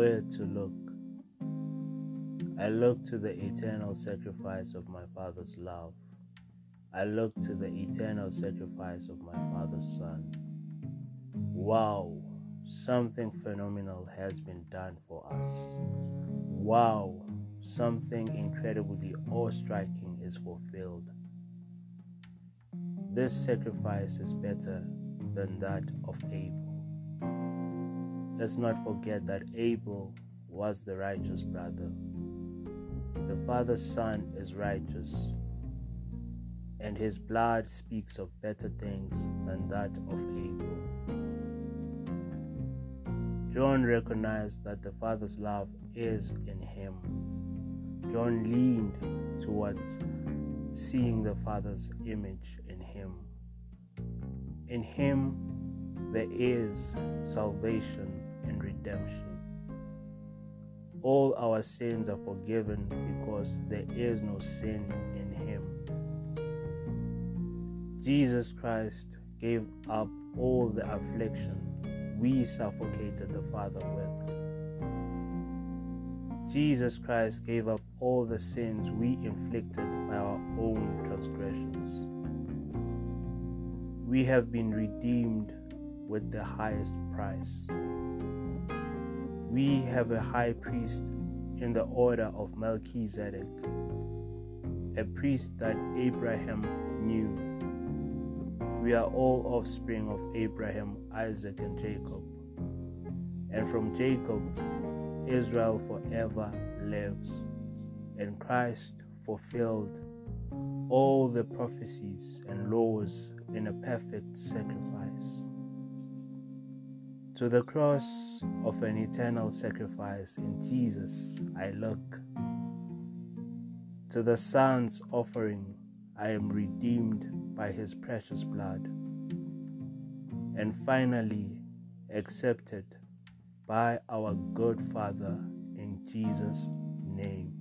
to look. I look to the eternal sacrifice of my Father's love. I look to the eternal sacrifice of my Father's Son. Wow, something phenomenal has been done for us. Wow, something incredibly awe striking is fulfilled. This sacrifice is better than that of Abel. Let's not forget that Abel was the righteous brother. The father's son is righteous, and his blood speaks of better things than that of Abel. John recognized that the father's love is in him. John leaned towards seeing the father's image in him. In him, there is salvation and redemption. All our sins are forgiven because there is no sin in Him. Jesus Christ gave up all the affliction we suffocated the Father with. Jesus Christ gave up all the sins we inflicted by our own transgressions. We have been redeemed with the highest price we have a high priest in the order of Melchizedek, a priest that Abraham knew. We are all offspring of Abraham, Isaac, and Jacob. And from Jacob, Israel forever lives, and Christ fulfilled all the prophecies and laws in a perfect sacrifice. To the cross of an eternal sacrifice in Jesus I look. To the Son's offering I am redeemed by his precious blood. And finally accepted by our good Father in Jesus' name.